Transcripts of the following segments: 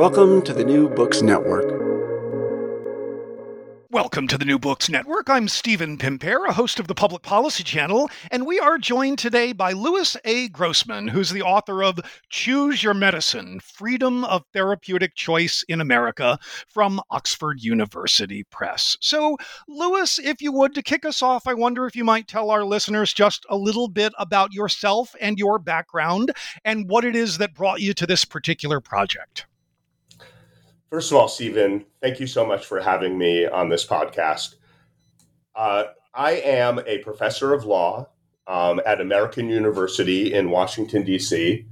Welcome to the New Books Network. Welcome to the New Books Network. I'm Stephen Pimpare, a host of the Public Policy Channel, and we are joined today by Lewis A. Grossman, who's the author of Choose Your Medicine Freedom of Therapeutic Choice in America from Oxford University Press. So, Lewis, if you would, to kick us off, I wonder if you might tell our listeners just a little bit about yourself and your background and what it is that brought you to this particular project. First of all, Stephen, thank you so much for having me on this podcast. Uh, I am a professor of law um, at American University in Washington, D.C.,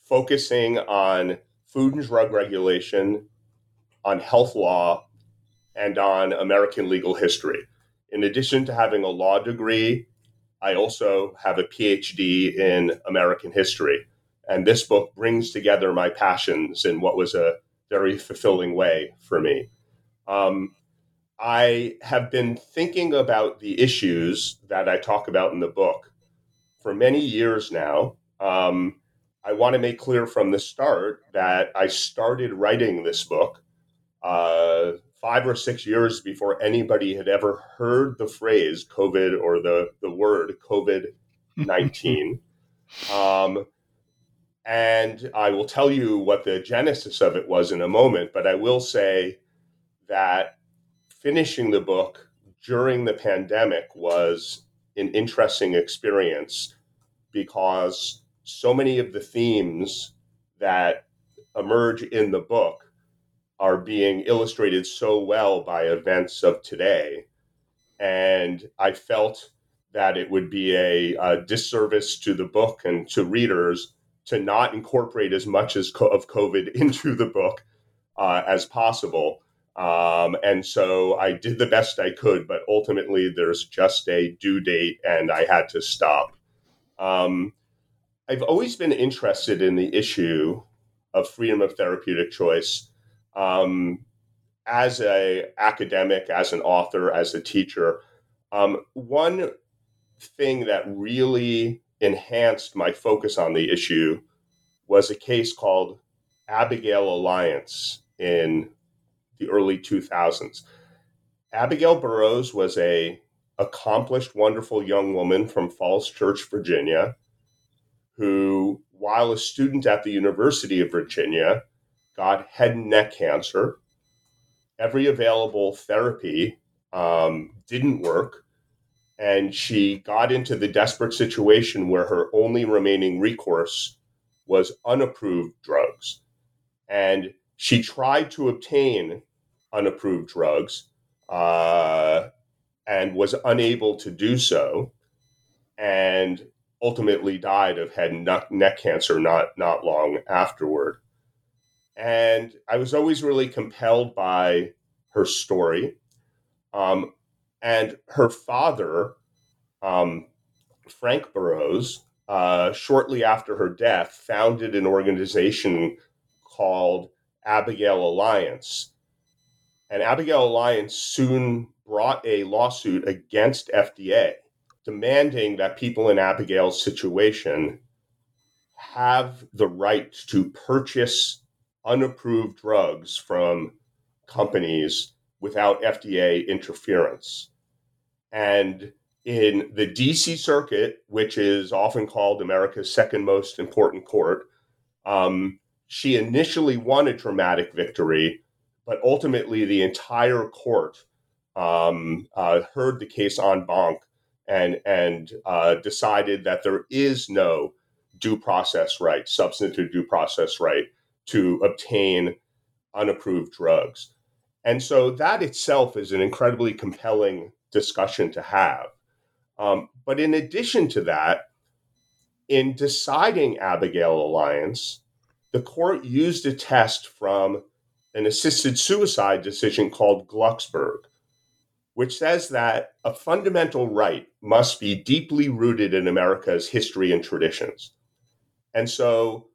focusing on food and drug regulation, on health law, and on American legal history. In addition to having a law degree, I also have a PhD in American history. And this book brings together my passions in what was a very fulfilling way for me. Um, I have been thinking about the issues that I talk about in the book for many years now. Um, I want to make clear from the start that I started writing this book uh, five or six years before anybody had ever heard the phrase COVID or the, the word COVID 19. um, and I will tell you what the genesis of it was in a moment, but I will say that finishing the book during the pandemic was an interesting experience because so many of the themes that emerge in the book are being illustrated so well by events of today. And I felt that it would be a, a disservice to the book and to readers to not incorporate as much as co- of COVID into the book uh, as possible. Um, and so I did the best I could, but ultimately there's just a due date and I had to stop. Um, I've always been interested in the issue of freedom of therapeutic choice. Um, as a academic, as an author, as a teacher, um, one thing that really enhanced my focus on the issue was a case called Abigail Alliance in the early 2000s. Abigail Burroughs was a accomplished, wonderful young woman from Falls Church, Virginia, who, while a student at the University of Virginia, got head and neck cancer. Every available therapy um, didn't work and she got into the desperate situation where her only remaining recourse was unapproved drugs. And she tried to obtain unapproved drugs uh, and was unable to do so, and ultimately died of head and neck cancer not, not long afterward. And I was always really compelled by her story. Um, and her father, um, Frank Burroughs, uh, shortly after her death, founded an organization called Abigail Alliance. And Abigail Alliance soon brought a lawsuit against FDA demanding that people in Abigail's situation have the right to purchase unapproved drugs from companies without FDA interference. And in the DC Circuit, which is often called America's second most important court, um, she initially won a dramatic victory, but ultimately the entire court um, uh, heard the case en banc and and uh, decided that there is no due process right, substantive due process right to obtain unapproved drugs. And so that itself is an incredibly compelling discussion to have. Um, but in addition to that, in deciding Abigail Alliance, the court used a test from an assisted suicide decision called Glucksberg, which says that a fundamental right must be deeply rooted in America's history and traditions. And so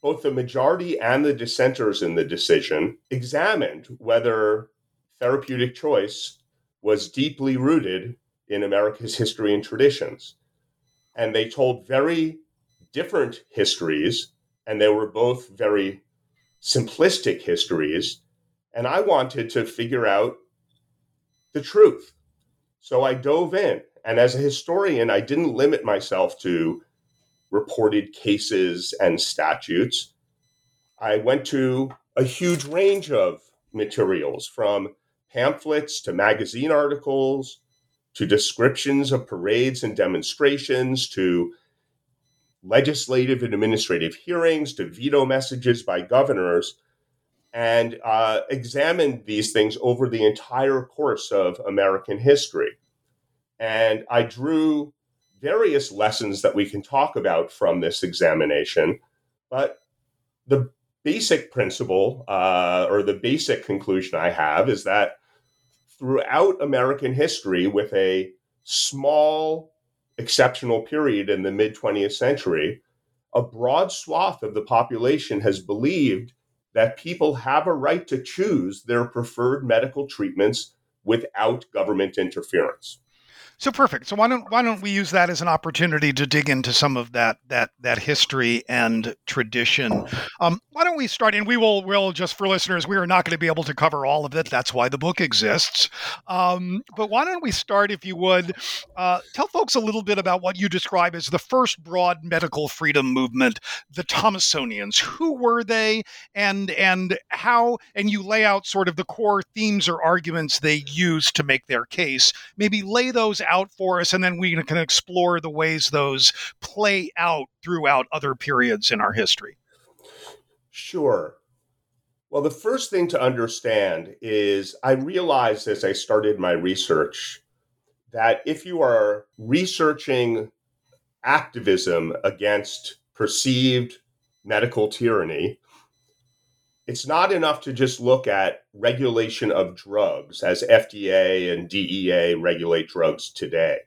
both the majority and the dissenters in the decision examined whether therapeutic choice was deeply rooted in America's history and traditions. And they told very different histories, and they were both very simplistic histories. And I wanted to figure out the truth. So I dove in. And as a historian, I didn't limit myself to reported cases and statutes. I went to a huge range of materials from pamphlets to magazine articles to descriptions of parades and demonstrations to legislative and administrative hearings to veto messages by governors and uh, examined these things over the entire course of American history. And I drew various lessons that we can talk about from this examination, but the basic principle uh, or the basic conclusion I have is that throughout American history, with a small exceptional period in the mid 20th century, a broad swath of the population has believed that people have a right to choose their preferred medical treatments without government interference. So perfect. So why don't why don't we use that as an opportunity to dig into some of that that that history and tradition? Um, why don't we start? And we will will just for listeners, we are not going to be able to cover all of it. That's why the book exists. Um, but why don't we start, if you would, uh, tell folks a little bit about what you describe as the first broad medical freedom movement, the Thomsonians. Who were they, and and how? And you lay out sort of the core themes or arguments they used to make their case. Maybe lay those out for us, and then we can explore the ways those play out throughout other periods in our history. Sure. Well, the first thing to understand is I realized as I started my research that if you are researching activism against perceived medical tyranny, it's not enough to just look at regulation of drugs as FDA and DEA regulate drugs today.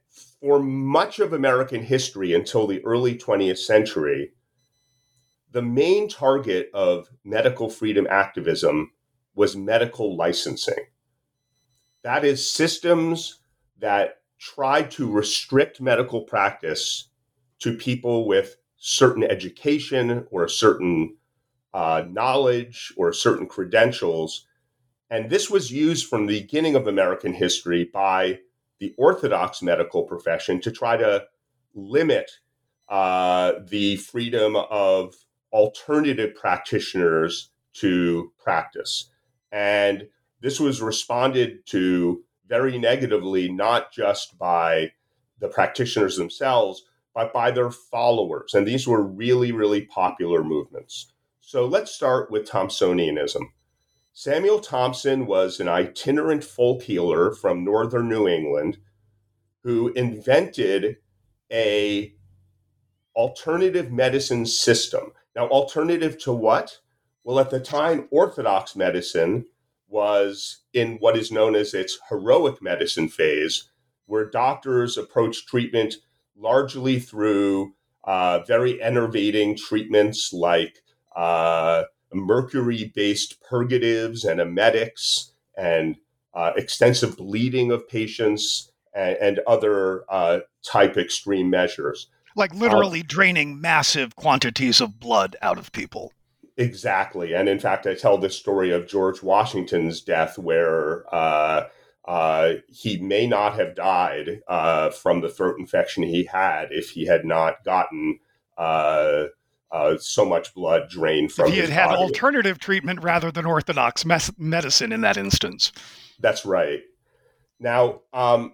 For much of American history until the early 20th century, the main target of medical freedom activism was medical licensing. That is, systems that tried to restrict medical practice to people with certain education or a certain uh, knowledge or certain credentials. And this was used from the beginning of American history by the Orthodox medical profession to try to limit uh, the freedom of alternative practitioners to practice. And this was responded to very negatively, not just by the practitioners themselves, but by their followers. And these were really, really popular movements. So let's start with Thomsonianism. Samuel Thomson was an itinerant folk healer from northern New England who invented a alternative medicine system. Now, alternative to what? Well, at the time, Orthodox medicine was in what is known as its heroic medicine phase, where doctors approached treatment largely through uh, very enervating treatments like uh, mercury based purgatives and emetics and uh, extensive bleeding of patients and, and other uh, type extreme measures. Like literally draining massive quantities of blood out of people. Exactly. And in fact, I tell this story of George Washington's death where uh, uh, he may not have died uh, from the throat infection he had if he had not gotten uh, uh, so much blood drained from if he had had body. alternative treatment rather than orthodox mes- medicine in that instance. That's right. Now, um,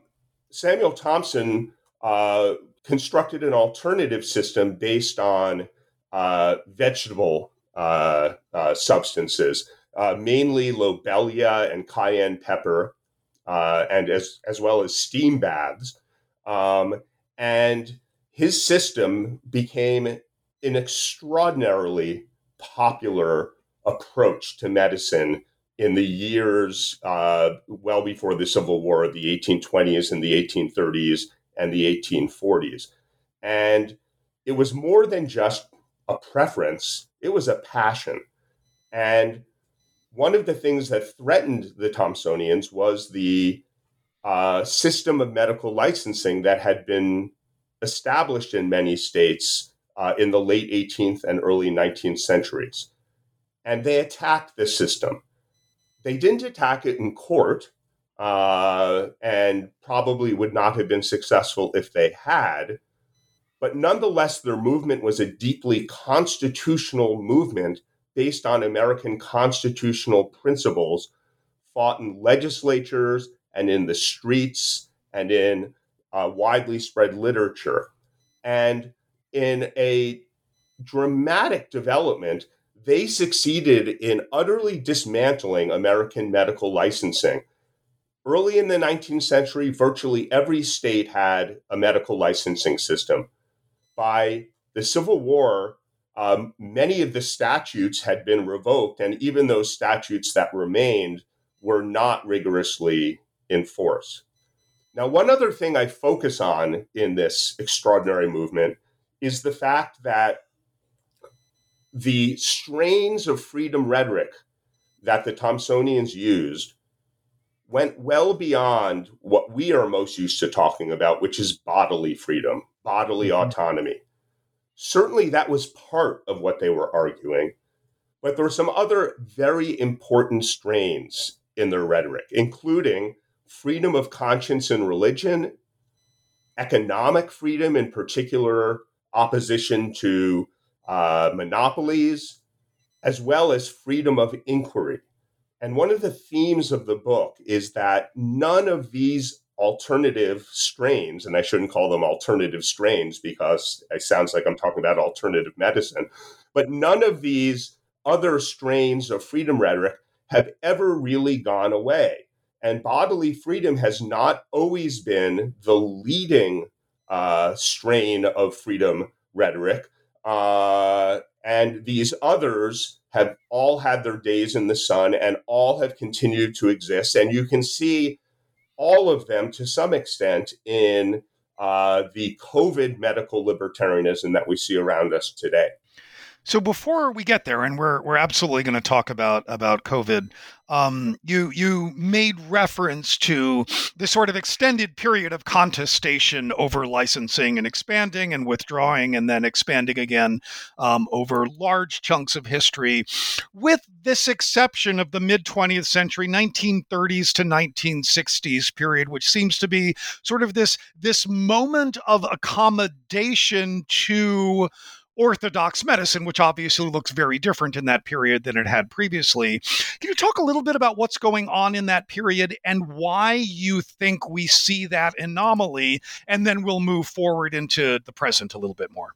Samuel Thomson uh, constructed an alternative system based on uh, vegetable uh, uh substances, uh, mainly lobelia and cayenne pepper, uh, and as as well as steam baths. Um, and his system became an extraordinarily popular approach to medicine in the years uh, well before the Civil War, the 1820s and the 1830s and the 1840s. And it was more than just a preference, it was a passion. And one of the things that threatened the Thomsonians was the uh, system of medical licensing that had been established in many states uh, in the late 18th and early 19th centuries. And they attacked the system. They didn't attack it in court uh, and probably would not have been successful if they had. But nonetheless, their movement was a deeply constitutional movement based on American constitutional principles fought in legislatures and in the streets and in uh, widely spread literature. And in a dramatic development, they succeeded in utterly dismantling American medical licensing. Early in the 19th century, virtually every state had a medical licensing system. By the Civil War, um, many of the statutes had been revoked, and even those statutes that remained were not rigorously enforced. Now, one other thing I focus on in this extraordinary movement is the fact that the strains of freedom rhetoric that the Thomsonians used went well beyond what we are most used to talking about, which is bodily freedom, bodily mm-hmm. autonomy. Certainly, that was part of what they were arguing, but there were some other very important strains in their rhetoric, including freedom of conscience and religion, economic freedom, in particular, opposition to uh, monopolies, as well as freedom of inquiry. And one of the themes of the book is that none of these alternative strains, and I shouldn't call them alternative strains because it sounds like I'm talking about alternative medicine, but none of these other strains of freedom rhetoric have ever really gone away. And bodily freedom has not always been the leading uh, strain of freedom rhetoric. Uh, and these others have all had their days in the sun and all have continued to exist. And you can see all of them to some extent in uh, the COVID medical libertarianism that we see around us today. So before we get there, and we're we're absolutely going to talk about about COVID, um, you you made reference to this sort of extended period of contestation over licensing and expanding and withdrawing and then expanding again um, over large chunks of history, with this exception of the mid 20th century, 1930s to 1960s period, which seems to be sort of this this moment of accommodation to orthodox medicine, which obviously looks very different in that period than it had previously. Can you talk a little bit about what's going on in that period and why you think we see that anomaly? And then we'll move forward into the present a little bit more.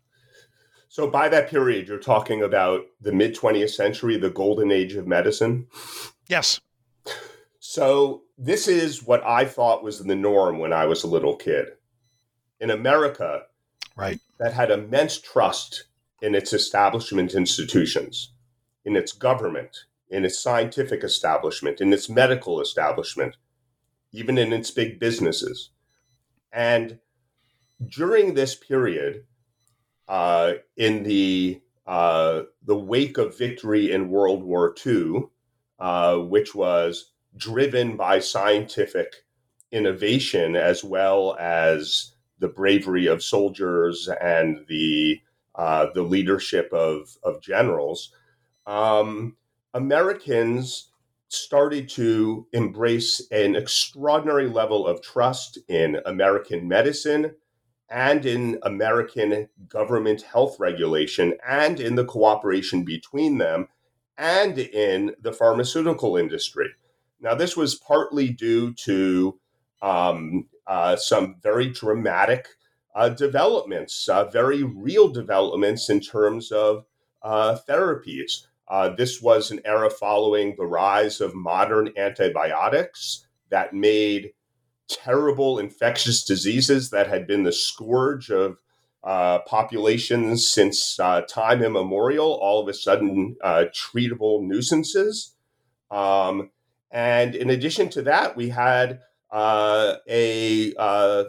So, by that period, you're talking about the mid 20th century, the golden age of medicine? Yes. So, this is what I thought was the norm when I was a little kid. In America, right. that had immense trust in its establishment institutions in its government in its scientific establishment in its medical establishment even in its big businesses. And during this period uh, in the uh, the wake of victory in World War II, uh, which was driven by scientific innovation as well as the bravery of soldiers and the uh, the leadership of of generals, um, Americans started to embrace an extraordinary level of trust in American medicine and in American government health regulation and in the cooperation between them and in the pharmaceutical industry. Now, this was partly due to um, some very dramatic uh, developments, uh, very real developments in terms of uh, therapies. Uh, this was an era following the rise of modern antibiotics that made terrible infectious diseases that had been the scourge of uh, populations since uh, time immemorial, all of a sudden uh, treatable nuisances. Um, and in addition to that, we had uh, a uh,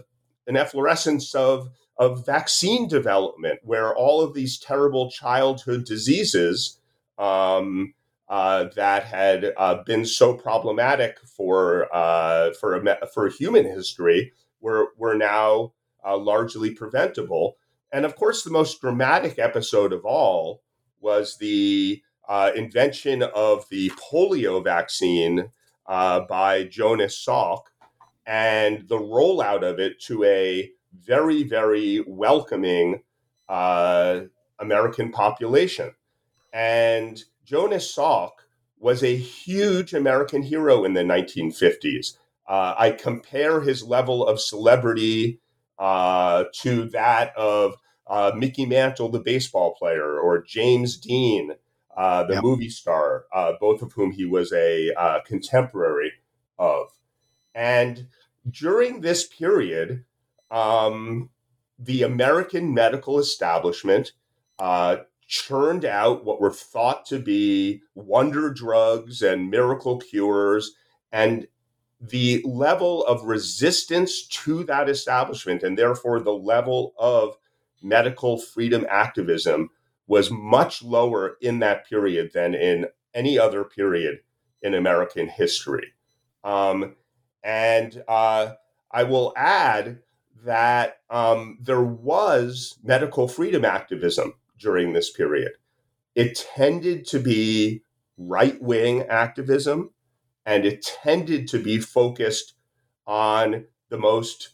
an efflorescence of of vaccine development, where all of these terrible childhood diseases um, uh, that had uh, been so problematic for uh, for for human history were were now uh, largely preventable. And of course, the most dramatic episode of all was the uh, invention of the polio vaccine uh, by Jonas Salk and the rollout of it to a very, very welcoming American population. And Jonas Salk was a huge American hero in the 1950s. Uh, I compare his level of celebrity uh, to that of uh, Mickey Mantle, the baseball player, or James Dean, uh, the yep. movie star, uh, both of whom he was a uh, contemporary of. And during this period, um, the American medical establishment churned out what were thought to be wonder drugs and miracle cures and the level of resistance to that establishment and therefore the level of medical freedom activism was much lower in that period than in any other period in American history. Um, and uh, I will add that um, there was medical freedom activism during this period. It tended to be right wing activism and it tended to be focused on the most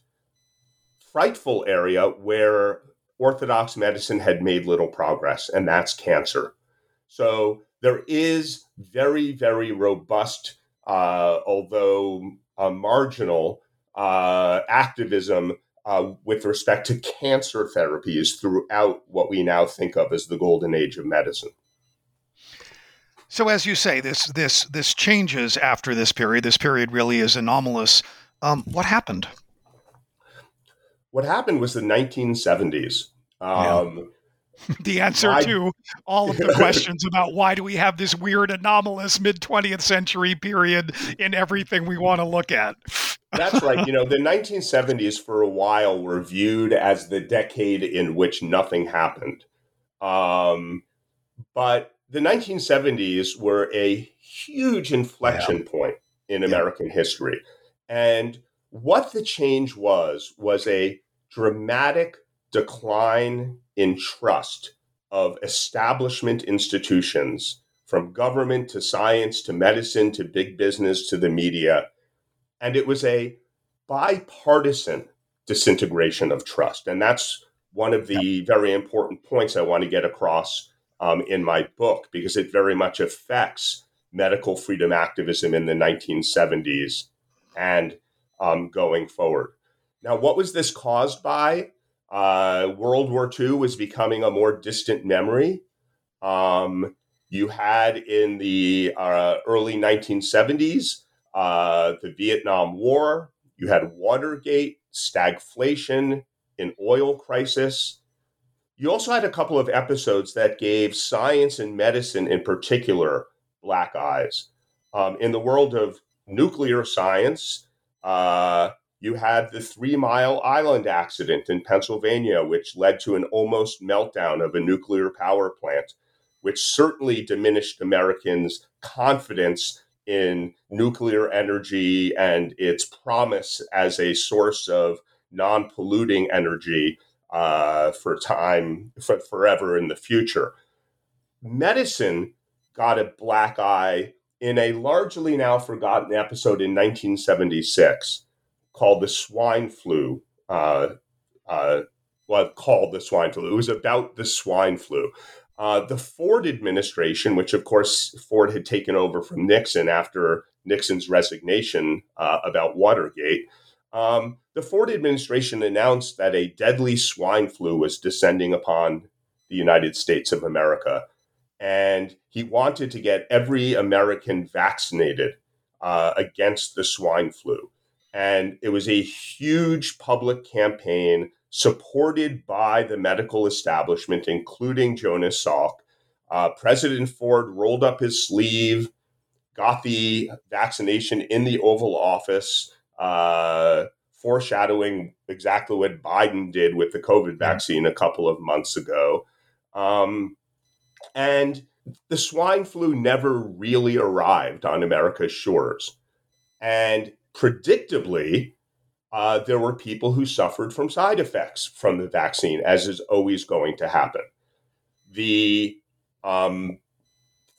frightful area where Orthodox medicine had made little progress, and that's cancer. So there is very, very robust, uh, although marginal, uh, activism uh, with respect to cancer therapies throughout what we now think of as the golden age of medicine. So, as you say, this this this changes after this period. This period really is anomalous. Um, what happened? What happened was the 1970s. Um, the answer I, to all of the questions about why do we have this weird anomalous mid 20th century period in everything we want to look at. That's right. You know, the 1970s for a while were viewed as the decade in which nothing happened. Um, but the 1970s were a huge inflection yeah. point in yeah. American history. And what the change was, was a dramatic decline in trust of establishment institutions, from government to science to medicine to big business to the media. And it was a bipartisan disintegration of trust. And that's one of the very important points I want to get across um, in my book because it very much affects medical freedom activism in the 1970s and um, going forward. Now, what was this caused by? Uh, World War II was becoming a more distant memory. Um, you had in the uh, early 1970s uh, the Vietnam War, you had Watergate, stagflation, an oil crisis. You also had a couple of episodes that gave science and medicine, in particular, black eyes. Um, in the world of nuclear science, uh, You had the Three Mile Island accident in Pennsylvania, which led to an almost meltdown of a nuclear power plant, which certainly diminished Americans' confidence in nuclear energy and its promise as a source of non polluting energy uh, for time, for forever in the future. Medicine got a black eye in a largely now forgotten episode in 1976 called the swine flu. Uh, uh, well, called the swine flu. It was about the swine flu. Uh, the Ford administration, which of course Ford had taken over from Nixon after Nixon's resignation uh, about Watergate, um, the Ford administration announced that a deadly swine flu was descending upon the United States of America. And he wanted to get every American vaccinated uh, against the swine flu. And it was a huge public campaign supported by the medical establishment, including Jonas Salk. Uh, President Ford rolled up his sleeve, got the vaccination in the Oval Office, uh, foreshadowing exactly what Biden did with the COVID vaccine a couple of months ago. Um, and the swine flu never really arrived on America's shores. And predictably, uh, there were people who suffered from side effects from the vaccine, as is always going to happen. The um,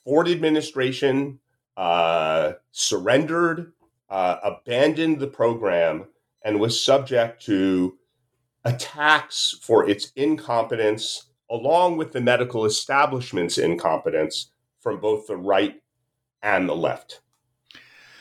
Ford administration uh, surrendered, uh, abandoned the program, and was subject to attacks for its incompetence, along with the medical establishment's incompetence from both the right and the left.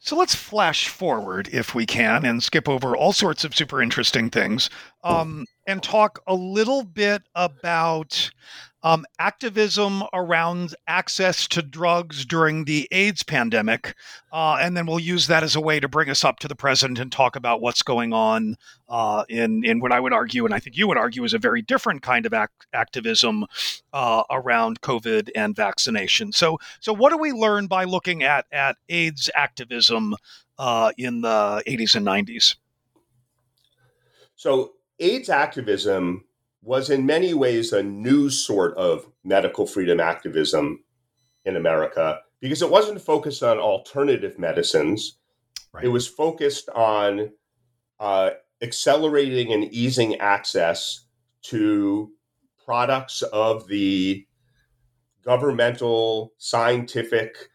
So let's flash forward, if we can, and skip over all sorts of super interesting things um, and talk a little bit about um, activism around access to drugs during the AIDS pandemic. Uh, and then we'll use that as a way to bring us up to the present and talk about what's going on uh, in, in what I would argue, and I think you would argue, is a very different kind of ac- activism uh, around COVID and vaccination. So, so what do we learn by looking at, at AIDS activism uh, in the 80s and 90s? So, AIDS activism was in many ways a new sort of medical freedom activism in America because it wasn't focused on alternative medicines. Right. It was focused on uh, accelerating and easing access to products of the governmental, scientific,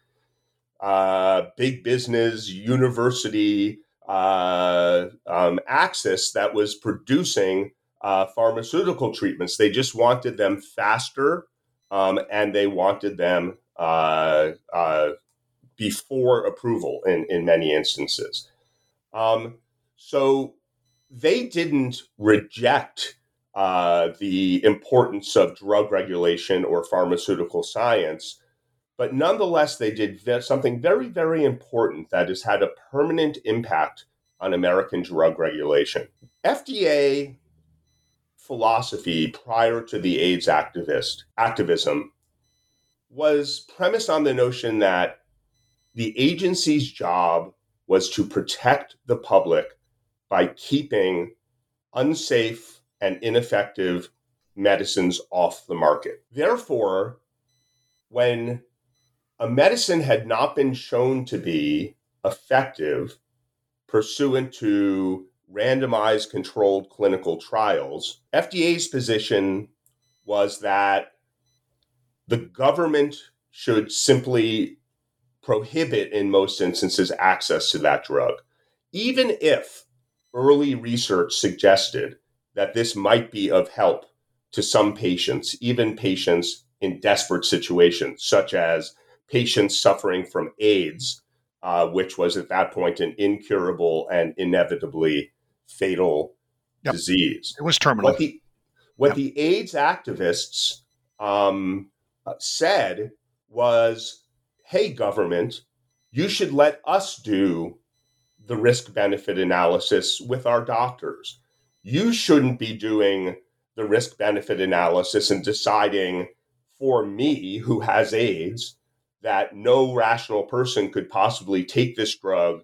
uh, big business, university uh, um, access that was producing uh, pharmaceutical treatments. They just wanted them faster um, and they wanted them uh, uh, before approval in, in many instances. Um, so they didn't reject uh, the importance of drug regulation or pharmaceutical science. But nonetheless, they did something very, very important that has had a permanent impact on American drug regulation. FDA philosophy prior to the AIDS activist activism was premised on the notion that the agency's job was to protect the public by keeping unsafe and ineffective medicines off the market. Therefore, when a medicine had not been shown to be effective pursuant to randomized controlled clinical trials, FDA's position was that the government should simply prohibit, in most instances, access to that drug, even if early research suggested that this might be of help to some patients, even patients in desperate situations, such as patients suffering from AIDS, uh, which was at that point an incurable and inevitably fatal yep. disease. It was terminal. What the, what yep. the AIDS activists um, uh, said was, hey, government, you should let us do the risk benefit analysis with our doctors. You shouldn't be doing the risk benefit analysis and deciding for me, who has AIDS, that no rational person could possibly take this drug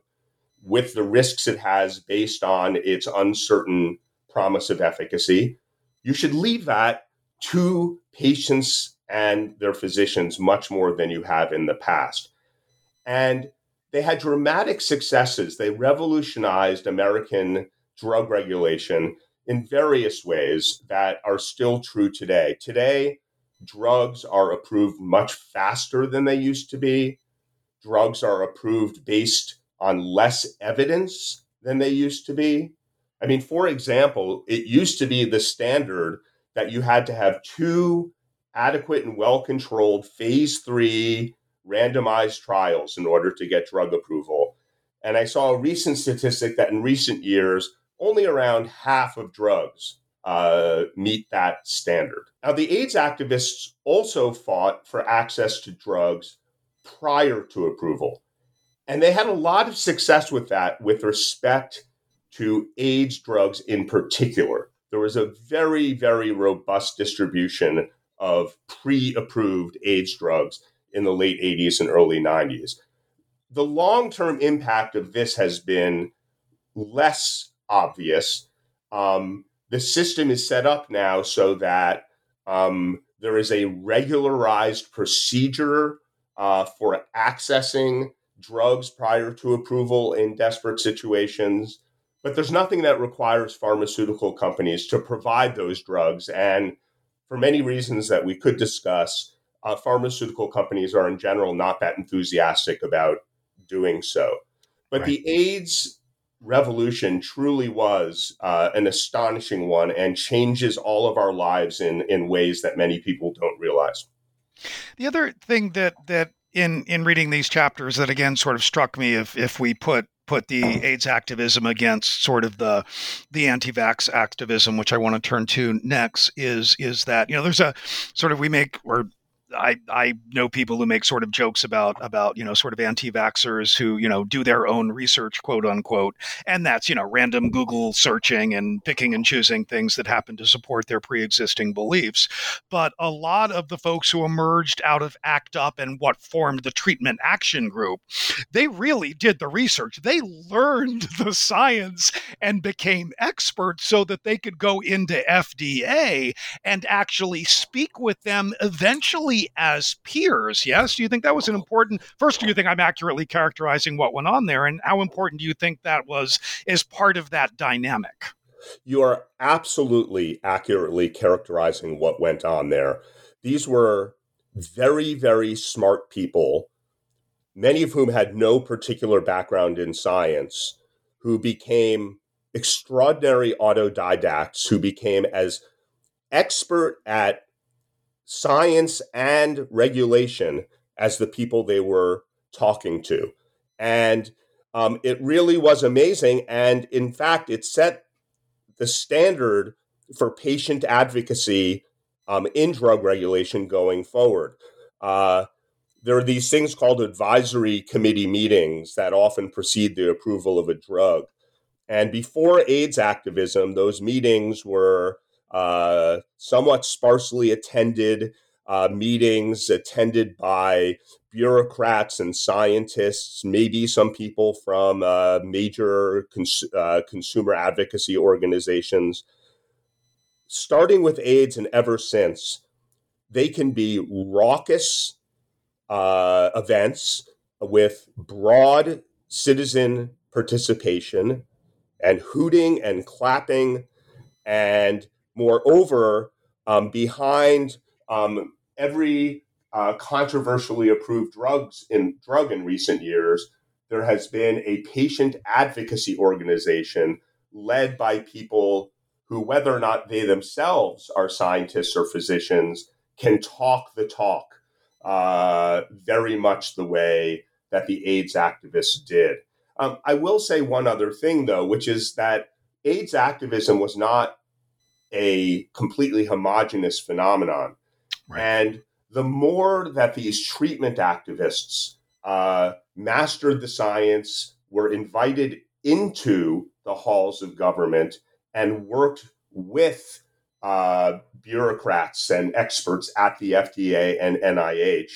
with the risks it has based on its uncertain promise of efficacy. You should leave that to patients and their physicians much more than you have in the past. And they had dramatic successes. They revolutionized American drug regulation in various ways that are still true today. Today, drugs are approved much faster than they used to be. Drugs are approved based on less evidence than they used to be. I mean, for example, it used to be the standard that you had to have two adequate and well controlled phase three randomized trials in order to get drug approval. And I saw a recent statistic that in recent years, only around half of drugs uh, meet that standard. Now, the AIDS activists also fought for access to drugs prior to approval. And they had a lot of success with that with respect to AIDS drugs in particular. There was a very, very robust distribution of pre approved AIDS drugs in the late 80s and early 90s. The long term impact of this has been less obvious. Um, the system is set up now so that um, there is a regularized procedure uh, for accessing drugs prior to approval in desperate situations. But there's nothing that requires pharmaceutical companies to provide those drugs. And for many reasons that we could discuss, uh, pharmaceutical companies are in general not that enthusiastic about doing so. But right. the AIDS revolution truly was uh, an astonishing one and changes all of our lives in in ways that many people don't realize. The other thing that that in in reading these chapters that again sort of struck me if if we put put the AIDS activism against sort of the the anti-vax activism, which I want to turn to next, is is that you know there's a sort of we make or I, I know people who make sort of jokes about about you know sort of anti-vaxxers who you know do their own research quote unquote and that's you know random google searching and picking and choosing things that happen to support their pre-existing beliefs. But a lot of the folks who emerged out of act up and what formed the treatment action group they really did the research. They learned the science and became experts so that they could go into fda and actually speak with them eventually as peers. Yes. Do you think that was an important? First, do you think I'm accurately characterizing what went on there, and how important do you think that was as part of that dynamic? You are absolutely accurately characterizing what went on there. These were very, very smart people, many of whom had no particular background in science, who became extraordinary autodidacts, who became as expert at science and regulation as the people they were talking to. And um, it really was amazing. And in fact, it set the standard for patient advocacy um, in drug regulation going forward. Uh, there are these things called advisory committee meetings that often precede the approval of a drug. And before AIDS activism, those meetings were uh, somewhat sparsely attended uh, meetings attended by bureaucrats and scientists, maybe some people from uh, major cons- uh, consumer advocacy organizations. Starting with AIDS and ever since, they can be raucous uh, events with broad citizen participation and hooting and clapping, and moreover, um, behind um, every uh, controversially approved drugs in drug in recent years, there has been a patient advocacy organization led by people who, whether or not they themselves are scientists or physicians, can talk the talk uh, very much the way that the AIDS activists did. Um, I will say one other thing, though, which is that AIDS activism was not a completely homogenous phenomenon. Right. And the more that these treatment activists uh, mastered the science, were invited into the halls of government, and worked with uh, bureaucrats and experts at the FDA and NIH,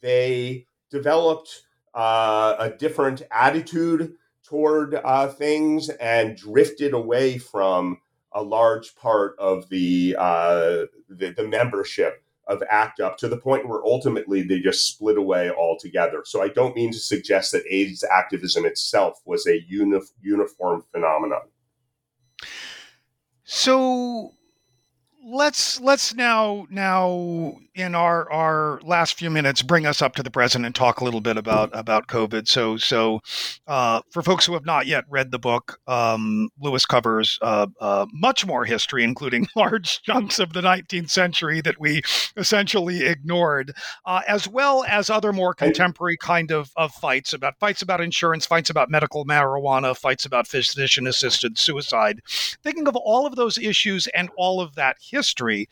they developed uh, a different attitude toward uh, things and drifted away from a large part of the, uh, the, the membership of ACT UP to the point where ultimately they just split away altogether. So I don't mean to suggest that AIDS activism itself was a uni- uniform phenomenon. So let's let's now now in our our last few minutes bring us up to the present and talk a little bit about about COVID. So so uh, for folks who have not yet read the book, um, Lewis covers uh, uh, much more history, including large chunks of the 19th century that we essentially ignored, uh, as well as other more contemporary kind of of fights about fights about insurance, fights about medical marijuana, fights about physician assisted suicide. Thinking of all of those issues and all of that history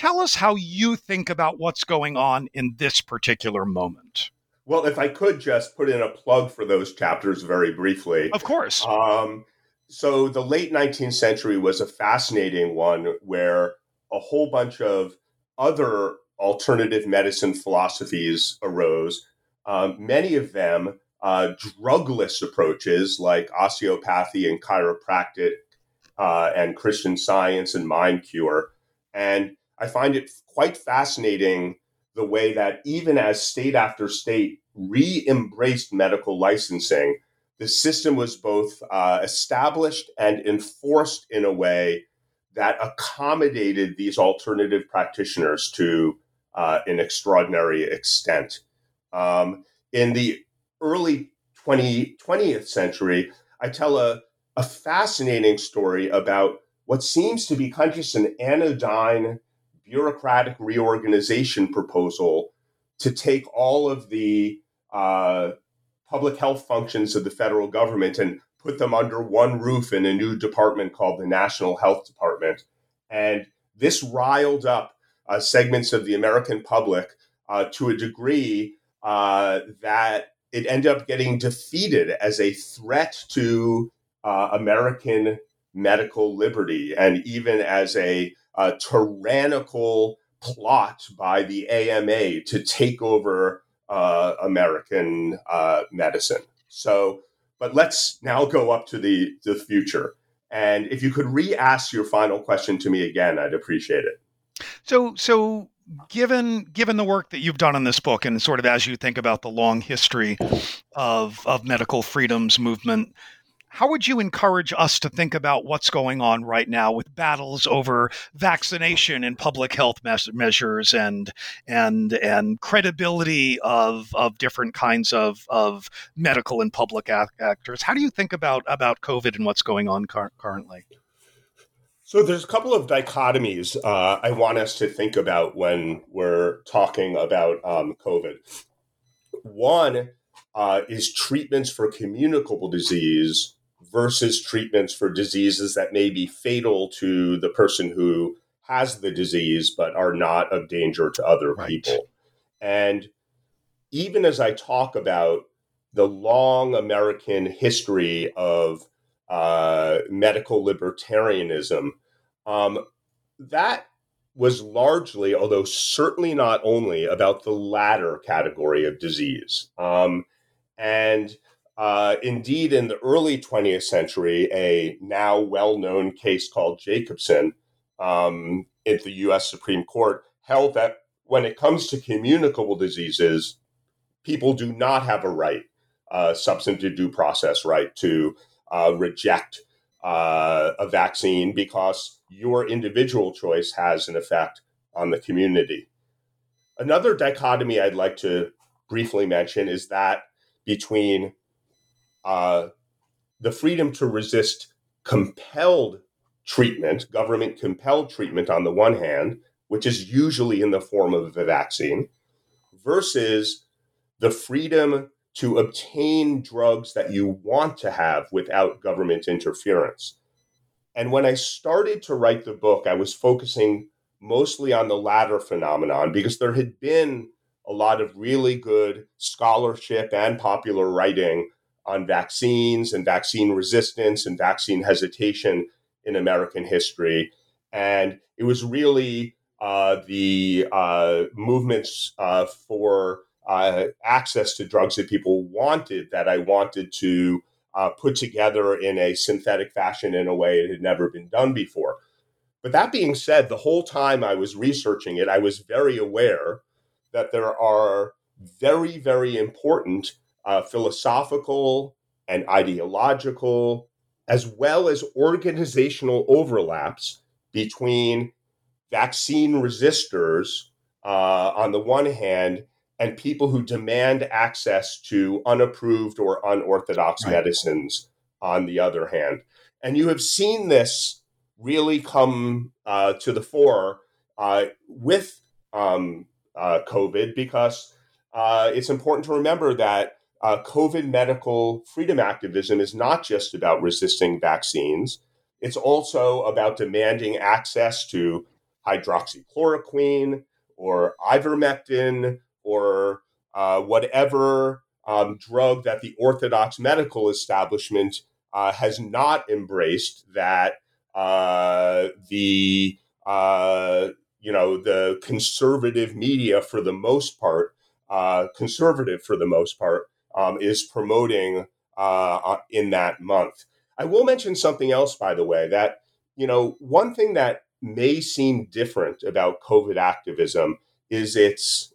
Tell us how you think about what's going on in this particular moment. Well, if I could just put in a plug for those chapters very briefly. Of course. Um, so, the late 19th century was a fascinating one where a whole bunch of other alternative medicine philosophies arose. Um, many of them uh, drugless approaches like osteopathy and chiropractic uh, and Christian science and mind cure. And I find it quite fascinating the way that even as state after state re embraced medical licensing, the system was both uh, established and enforced in a way that accommodated these alternative practitioners to uh, an extraordinary extent. Um, in the early 20, 20th century, I tell a, a fascinating story about what seems to be kind of just an anodyne bureaucratic reorganization proposal to take all of the uh, public health functions of the federal government and put them under one roof in a new department called the National Health Department. And this riled up uh, segments of the American public uh, to a degree uh, that it ended up getting defeated as a threat to uh, American medical liberty and even as a a tyrannical plot by the AMA to take over uh, American uh, medicine. So, but let's now go up to the, the future. And if you could re-ask your final question to me again, I'd appreciate it. So, so given given the work that you've done in this book, and sort of as you think about the long history of of medical freedoms movement, how would you encourage us to think about what's going on right now with battles over vaccination and public health measures and and and credibility of of different kinds of of medical and public actors? How do you think about about COVID and what's going on car- currently? So there's a couple of dichotomies uh, I want us to think about when we're talking about um, COVID. One uh, is treatments for communicable disease versus treatments for diseases that may be fatal to the person who has the disease but are not of danger to other right. people. And even as I talk about the long American history of uh, medical libertarianism, um, that was largely, although certainly not only, about the latter category of disease. Um, and uh, indeed, in the early 20th century, a now well known case called Jacobson um, at the US Supreme Court held that when it comes to communicable diseases, people do not have a right, uh, substantive due process right, to uh, reject uh, a vaccine because your individual choice has an effect on the community. Another dichotomy I'd like to briefly mention is that between uh, the freedom to resist compelled treatment, government compelled treatment on the one hand, which is usually in the form of a vaccine, versus the freedom to obtain drugs that you want to have without government interference. And when I started to write the book, I was focusing mostly on the latter phenomenon because there had been a lot of really good scholarship and popular writing on vaccines and vaccine resistance and vaccine hesitation in American history. And it was really uh, the uh, movements uh, for uh, access to drugs that people wanted that I wanted to uh, put together in a synthetic fashion in a way it had never been done before. But that being said, the whole time I was researching it, I was very aware that there are very, very important uh, philosophical and ideological, as well as organizational overlaps between vaccine resistors uh, on the one hand and people who demand access to unapproved or unorthodox right. medicines on the other hand. And you have seen this really come uh, to the fore uh, with um, uh, COVID because uh, it's important to remember that uh, COVID medical freedom activism is not just about resisting vaccines. It's also about demanding access to hydroxychloroquine or ivermectin or uh, whatever um, drug that the orthodox medical establishment uh, has not embraced that uh, the uh, you know the conservative media for the most part uh, conservative for the most part um, is promoting uh, in that month. I will mention something else, by the way, that you know one thing that may seem different about COVID activism is its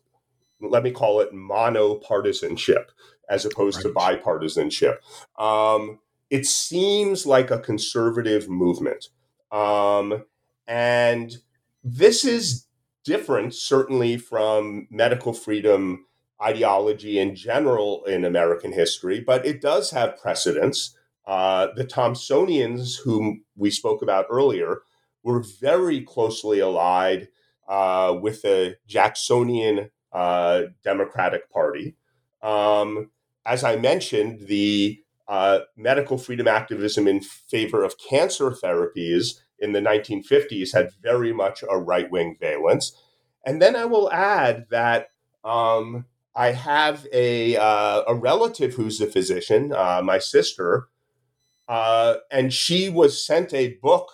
let me call it monopartisanship as opposed right. to bipartisanship. Um, it seems like a conservative movement. Um, and this is different, certainly, from medical freedom ideology in general in American history, but it does have precedents. Uh, the Thomsonians, whom we spoke about earlier, were very closely allied uh, with the Jacksonian uh, Democratic Party. Um, as I mentioned, the uh, medical freedom activism in favor of cancer therapies in the 1950s had very much a right wing valence. And then I will add that um, I have a, uh, a relative who's a physician, uh, my sister, uh, and she was sent a book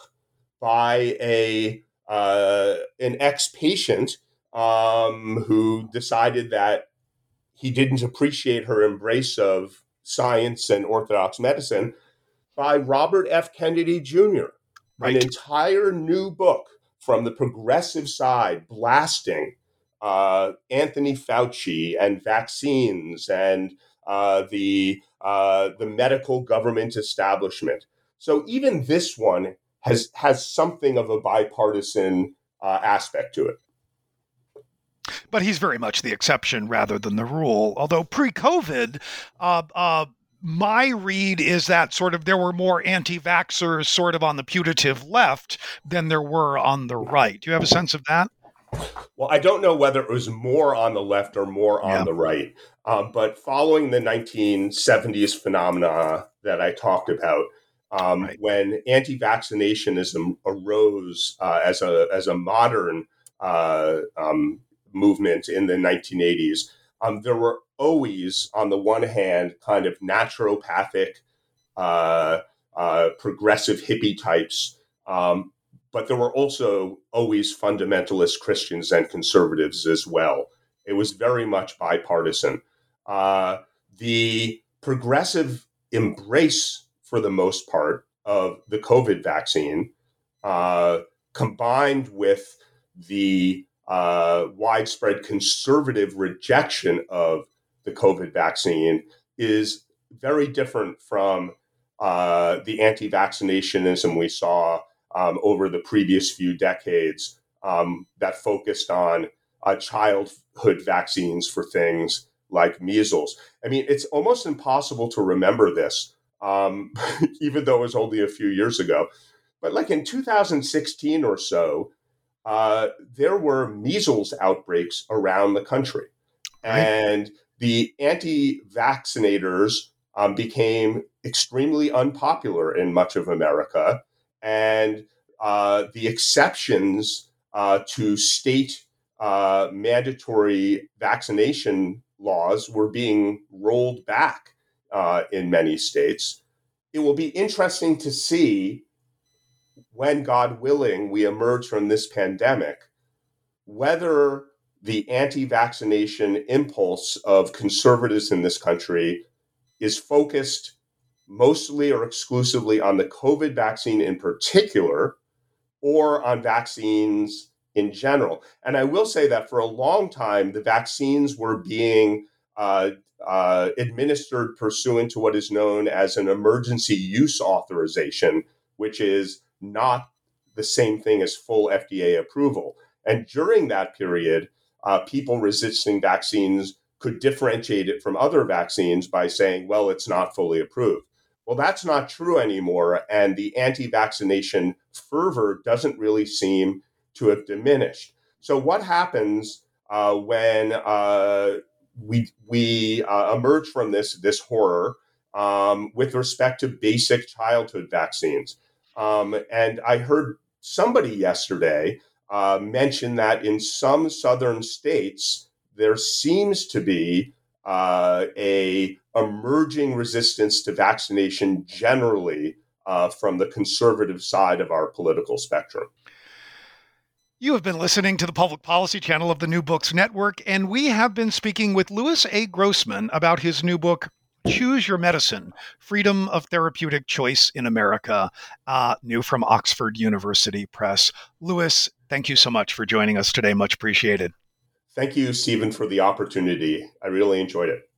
by a uh, an ex patient um, who decided that he didn't appreciate her embrace of science and orthodox medicine by Robert F. Kennedy Jr. Right. An entire new book from the progressive side blasting uh, Anthony Fauci and vaccines and uh, the uh, the medical government establishment. So even this one has has something of a bipartisan uh, aspect to it but he's very much the exception rather than the rule. Although pre-COVID, uh, uh, my read is that sort of there were more anti-vaxxers sort of on the putative left than there were on the right. Do you have a sense of that? Well, I don't know whether it was more on the left or more on yeah. the right. Um, but following the 1970s phenomena that I talked about, um, right. when anti-vaccinationism arose uh, as a as a modern uh, um, movement in the 1980s, um, there were always, on the one hand, kind of naturopathic, uh, uh, progressive hippie types, um, but there were also always fundamentalist Christians and conservatives as well. It was very much bipartisan. Uh, the progressive embrace, for the most part, of the COVID vaccine, uh, combined with the uh, widespread conservative rejection of the COVID vaccine, is very different from uh, the anti vaccinationism we saw um, over the previous few decades um, that focused on uh, childhood vaccines for things like measles. I mean, it's almost impossible to remember this, um, even though it was only a few years ago. But like in 2016 or so, uh, there were measles outbreaks around the country. Right. And the anti vaccinators um, became extremely unpopular in much of America. And uh, the exceptions uh, to state uh, mandatory vaccination laws were being rolled back uh, in many states. It will be interesting to see when, God willing, we emerge from this pandemic, whether the anti vaccination impulse of conservatives in this country is focused mostly or exclusively on the COVID vaccine in particular, or on vaccines in general. And I will say that for a long time, the vaccines were being uh, uh, administered pursuant to what is known as an emergency use authorization, which is not the same thing as full FDA approval. And during that period, uh, people resisting vaccines could differentiate it from other vaccines by saying, well, it's not fully approved. Well, that's not true anymore. And the anti vaccination fervor doesn't really seem to have diminished. So, what happens uh, when uh, we, we uh, emerge from this, this horror um, with respect to basic childhood vaccines? Um, and I heard somebody yesterday uh, mention that in some southern states, there seems to be uh, a emerging resistance to vaccination generally uh, from the conservative side of our political spectrum. You have been listening to the Public Policy Channel of the New Books Network, and we have been speaking with Lewis A. Grossman about his new book, Choose Your Medicine Freedom of Therapeutic Choice in America, uh, new from Oxford University Press. Lewis, thank you so much for joining us today. Much appreciated. Thank you, Stephen, for the opportunity. I really enjoyed it.